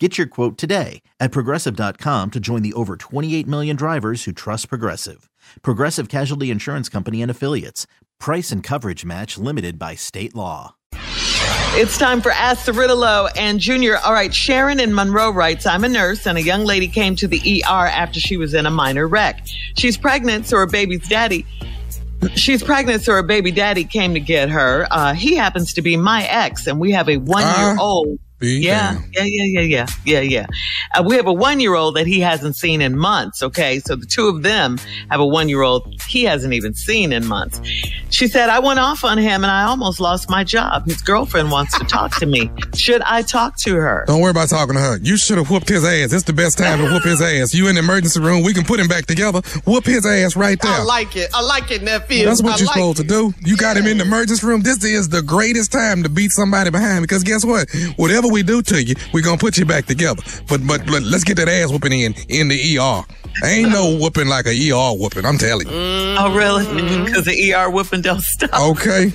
Get your quote today at progressive.com to join the over 28 million drivers who trust Progressive. Progressive Casualty Insurance Company and Affiliates. Price and coverage match limited by state law. It's time for Ask Cirillo and Junior. All right, Sharon in Monroe writes, I'm a nurse and a young lady came to the ER after she was in a minor wreck. She's pregnant, so her baby's daddy She's pregnant, so her baby daddy came to get her. Uh, he happens to be my ex, and we have a one year old. Yeah, yeah, yeah, yeah, yeah, yeah, yeah. Uh, we have a one year old that he hasn't seen in months. Okay. So the two of them have a one year old he hasn't even seen in months. She said, I went off on him and I almost lost my job. His girlfriend wants to talk to me. Should I talk to her? Don't worry about talking to her. You should have whooped his ass. It's the best time to whoop his ass. You in the emergency room. We can put him back together. Whoop his ass right there. I like it. I like it, nephew. That's what I you're like supposed it. to do. You got him in the emergency room. This is the greatest time to beat somebody behind because guess what? Whatever we do to you, we're gonna put you back together. But but, but let's get that ass whooping in in the ER. Ain't no whooping like a ER whooping. I'm telling you. Oh, really? Because the ER whooping don't stop. Okay.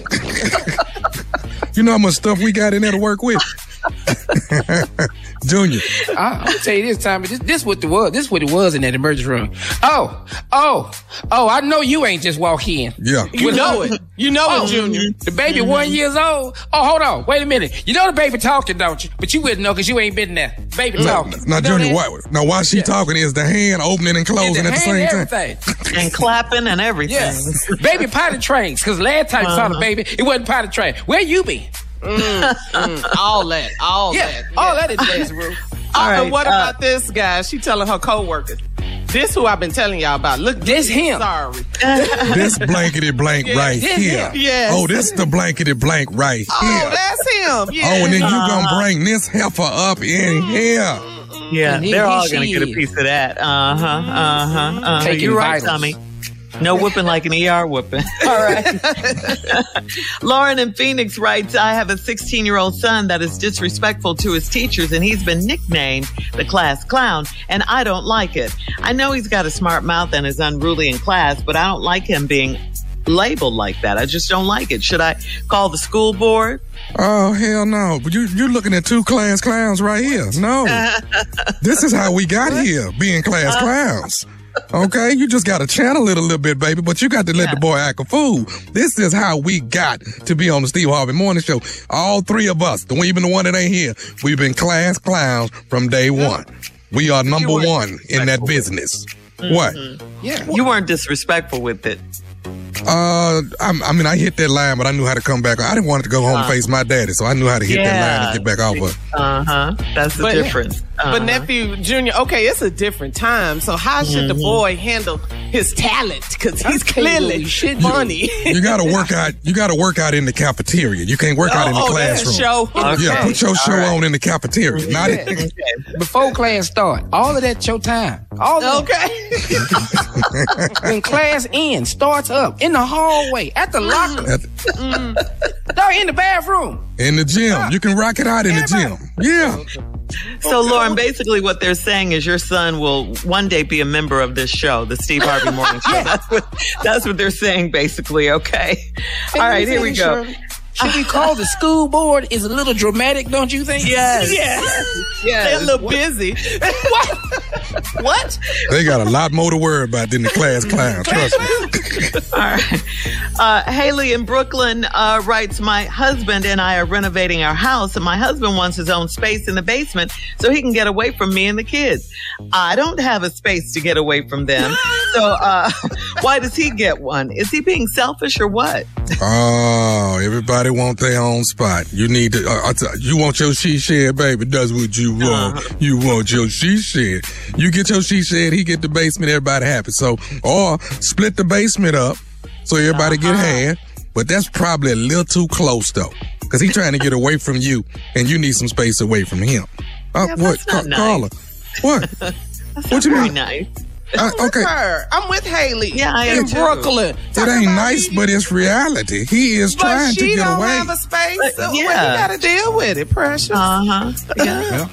you know how much stuff we got in there to work with. Junior. I, I'm tell you this time, this this what it was. This what it was in that emergency room. Oh, oh, oh! I know you ain't just walk in. Yeah. You know it. You know Oh, it, Junior. The baby mm-hmm. one years old. Oh, hold on, wait a minute. You know the baby talking, don't you? But you wouldn't know because you ain't been there. Baby talking. Now, You know Junior, that? why, now while she talking, is the hand opening and closing the at the same and time? And clapping and everything. Yes. baby potty trains. Because last time you saw the uh-huh. baby, it wasn't potty train. Where you been? All that. All Yeah, that. all that in the emergency room. All right, right. What uh, about this guy? She telling her coworkers. This who I've been telling y'all about. Look, This him. Sorry. This blankety blank right this here. him. Yes. Oh, this the blankety blank right Oh, here. Oh, that's him. Yeah. Oh, and then you gonna bring this heifer up in here. Yeah, he- they're he- all going to she get a piece of that. Uh huh. Uh huh. Uh-huh. Taking You're right. Tommy. No whooping like an ER whooping. All right. Lauren in Phoenix writes, I have a 16 year old son that is disrespectful to his teachers and he's been nicknamed the class clown and I don't like it. I know he's got a smart mouth and is unruly in class, but I don't like him being labeled like that. I just don't like it. Should I call the school board? Oh hell no! But you you're looking at two class clowns right here. No, this is how we got here, being class clowns. Okay, you just got to channel it a little bit, baby. But you got to let the boy act a fool. This is how we got to be on the Steve Harvey Morning Show. All three of us, the one even the one that ain't here, we've been class clowns from day one. We are number one in that business. What? Yeah. You weren't disrespectful with it. Uh, I, I mean, I hit that line, but I knew how to come back. I didn't want to go home and face my daddy, so I knew how to hit that line and get back off of. Uh huh. That's the But- difference. But Uh-huh. nephew Junior, okay, it's a different time. So how should the mm-hmm. boy handle his talent? Because he's tell you clearly he should do. funny. You got to work out. You got to work out in the cafeteria. You can't work out in the oh, that's a classroom. show. Okay. Yeah, put your show on in the cafeteria. Not in, Before class start, all of that your time. All of Okay. that. When class ends, starts up in the hallway, at the locker, mm-hmm. at- no, mm-hmm. in the bathroom. in the gym. You can rock it out in the gym. Yeah. So, Lauren, basically what they're saying is your son will one day be a member of this show, the Steve Harvey Morning Show. That's what, that's what they're saying, basically. Okay. All right, here we go. Should we call the school board? Is a little dramatic, don't you think? Yes. yes. They're a little busy. what? what? They got a lot more to worry about than the class clown. Trust me. All right. Uh, Haley in Brooklyn uh, writes, My husband and I are renovating our house, and my husband wants his own space in the basement so he can get away from me and the kids. I don't have a space to get away from them. So, uh, why does he get one? Is he being selfish or what? Oh, everybody want their own spot. You need to. Uh, you want your she shed, baby. Does what you want. You want your she shed. You get your she shed. He get the basement. Everybody happy. So, or split the basement up so everybody get half. But that's probably a little too close though, because he trying to get away from you, and you need some space away from him. Uh, Yeah, what, Ca- Carla? What? What you mean? nice. Uh, okay. Her. I'm with Haley. Yeah, I in am too. Brooklyn. It Talking ain't nice, he- but it's reality. He is but trying to get away. she get don't away. have a space. But, so yeah. you gotta deal with it, precious. Uh huh. Yeah.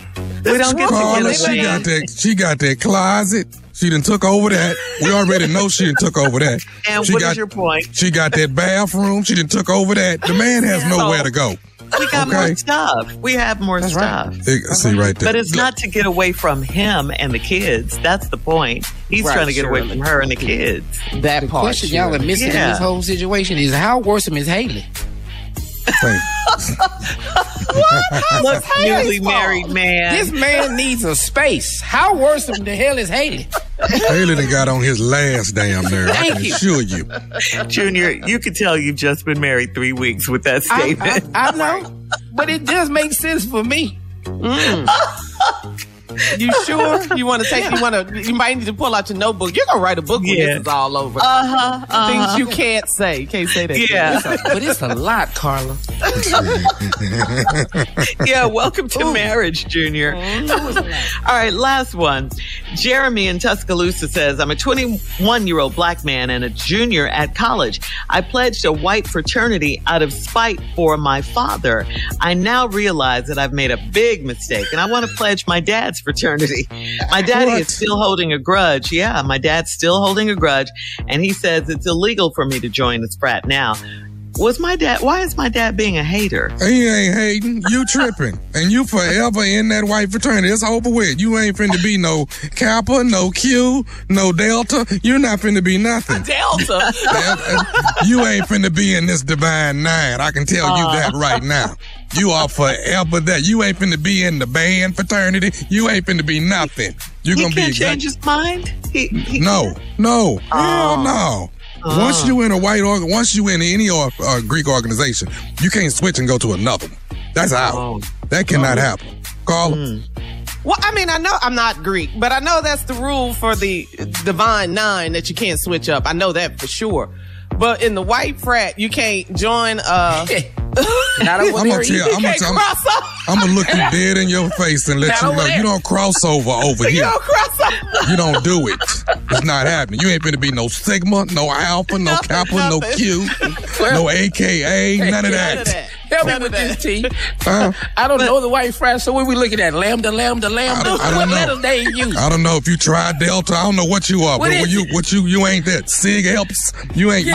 We don't get to Carla, get she got that. She got that closet. She done took over that. We already know she done took over that. And she what is got, your point? She got that bathroom. She done took over that. The man has nowhere to go. We got Okay. more stuff. We have more That's stuff. right. See, see right there. But it's not to get away from him and the kids. That's the point. He's Right, trying to get away from her and the kids. that part. The part. question y'all are missing in this whole situation is how worrisome is Haley? Say, Look, newly married man. This man needs a space. How worrisome the hell is Haley? Haley done got on his last damn nerve. I can you. assure you. Junior, you can tell you've just been married three weeks with that statement. I, I know, but it does make sense for me. You sure? You want to take? You want to? You might need to pull out your notebook. You're gonna write a book when Yeah. this is all over. uh huh. Things you can't say. You can't say that. Yeah. But it's a lot, Carla. yeah, welcome to marriage, Junior. All right, last one. Jeremy in Tuscaloosa says, I'm a 21 year old black man and a junior at college. I pledged a white fraternity out of spite for my father. I now realize that I've made a big mistake and I want to pledge my dad's fraternity. My daddy What? is still holding a grudge. Yeah, my dad's still holding a grudge and he says it's illegal for me to join this frat now. Was my dad, why is my dad being a hater? He ain't hating. You tripping. And you forever in that white fraternity. It's over with. You ain't finna be no Kappa, no Q, no Delta. You're not finna be nothing. Delta. you ain't finna be in this divine nine. I can tell you that uh. right now. You are forever that. You ain't finna be in the band fraternity. You ain't finna be nothing. You're He gonna be can't exact- change his mind. He, he, No, no, hell oh. no. Once Oh. you in a white org, once you in any or, uh, Greek organization, you can't switch and go to another one. That's out. Oh. That cannot happen. Call Hmm. Well, I mean, I know I'm not Greek, but I know that's the rule for the divine nine that you can't switch up. I know that for sure. But in the white frat, you can't join. uh Not over I'm gonna tell. either. I'm gonna, Can't I'm, cross. I'm gonna look you dead in your face and let Not you know there. you don't cross over over You here. don't cross up. You don't do it. It's not happening. You ain't gonna be no Sigma, no Alpha, no Nothing, Kappa, no. Q, no AKA, none of None of that. that. Help me None with of this, that. T. Uh, I don't know the white frat, so what we looking at? Lambda, lambda, lambda. I don't- I what don't know. letters they use? I don't know if you tried Delta. I don't know what you are, What but is when you what you you ain't that. Sig helps. You ain't. You,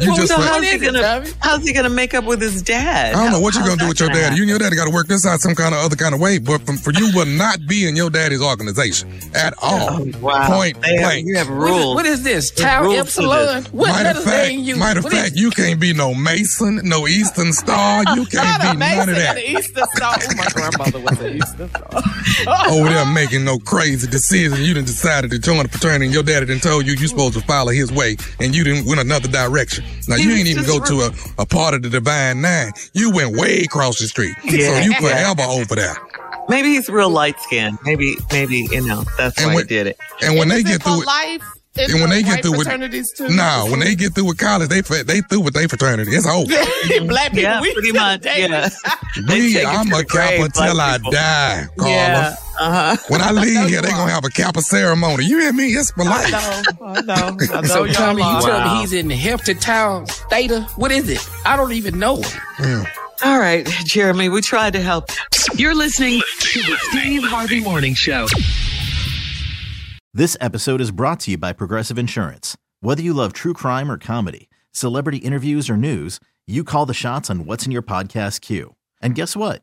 you, you just. so how's he gonna how's he gonna make up with his dad? I don't know what you're gonna do with your gonna daddy. You and your daddy got to work this out some kind of other kind of way. But from, for you, will not be in your daddy's organization at oh, all. Oh, wow. Point They have- blank. you have rules. what is this? There's Tau to Epsilon? What Matter of letters fact, ain't use? matter of What is fact, you can't be no Mason, no Eastern Star. You can't Not a be Mason none of that. an Easter star. Oh, my grandmother was an Easter star. Over there making no crazy decisions. You didn't decided to join a fraternity and your daddy didn't told you you supposed to follow his way and you didn't went another direction. Now He you was ain't even just go to a, a part of the divine nine. You went way across the street. Yeah. So you forever over there. Maybe he's real light skinned. Maybe maybe you know that's And why when- he did it. And when they get for through it, life. in and when the they get through with fraternities too. nah, when they get through with college, they they through with their fraternity. It's over. black people, Yeah, we pretty still much. Yeah. They Me, take it I'm a the grave, Kappa till I die, Carla. Yeah. Uh huh. When I leave here, they're gonna have a Kappa ceremony. You hear me? It's for life. I know, I know, I know. So y'all Tommy, you are. tell Wow. me he's in Hefty Town Theta? What is it? I don't even know. All right, Jeremy, we tried to help. You're listening to the Steve Harvey Morning Show. This episode is brought to you by Progressive Insurance. Whether you love true crime or comedy, celebrity interviews or news, you call the shots on what's in your podcast queue. And guess what?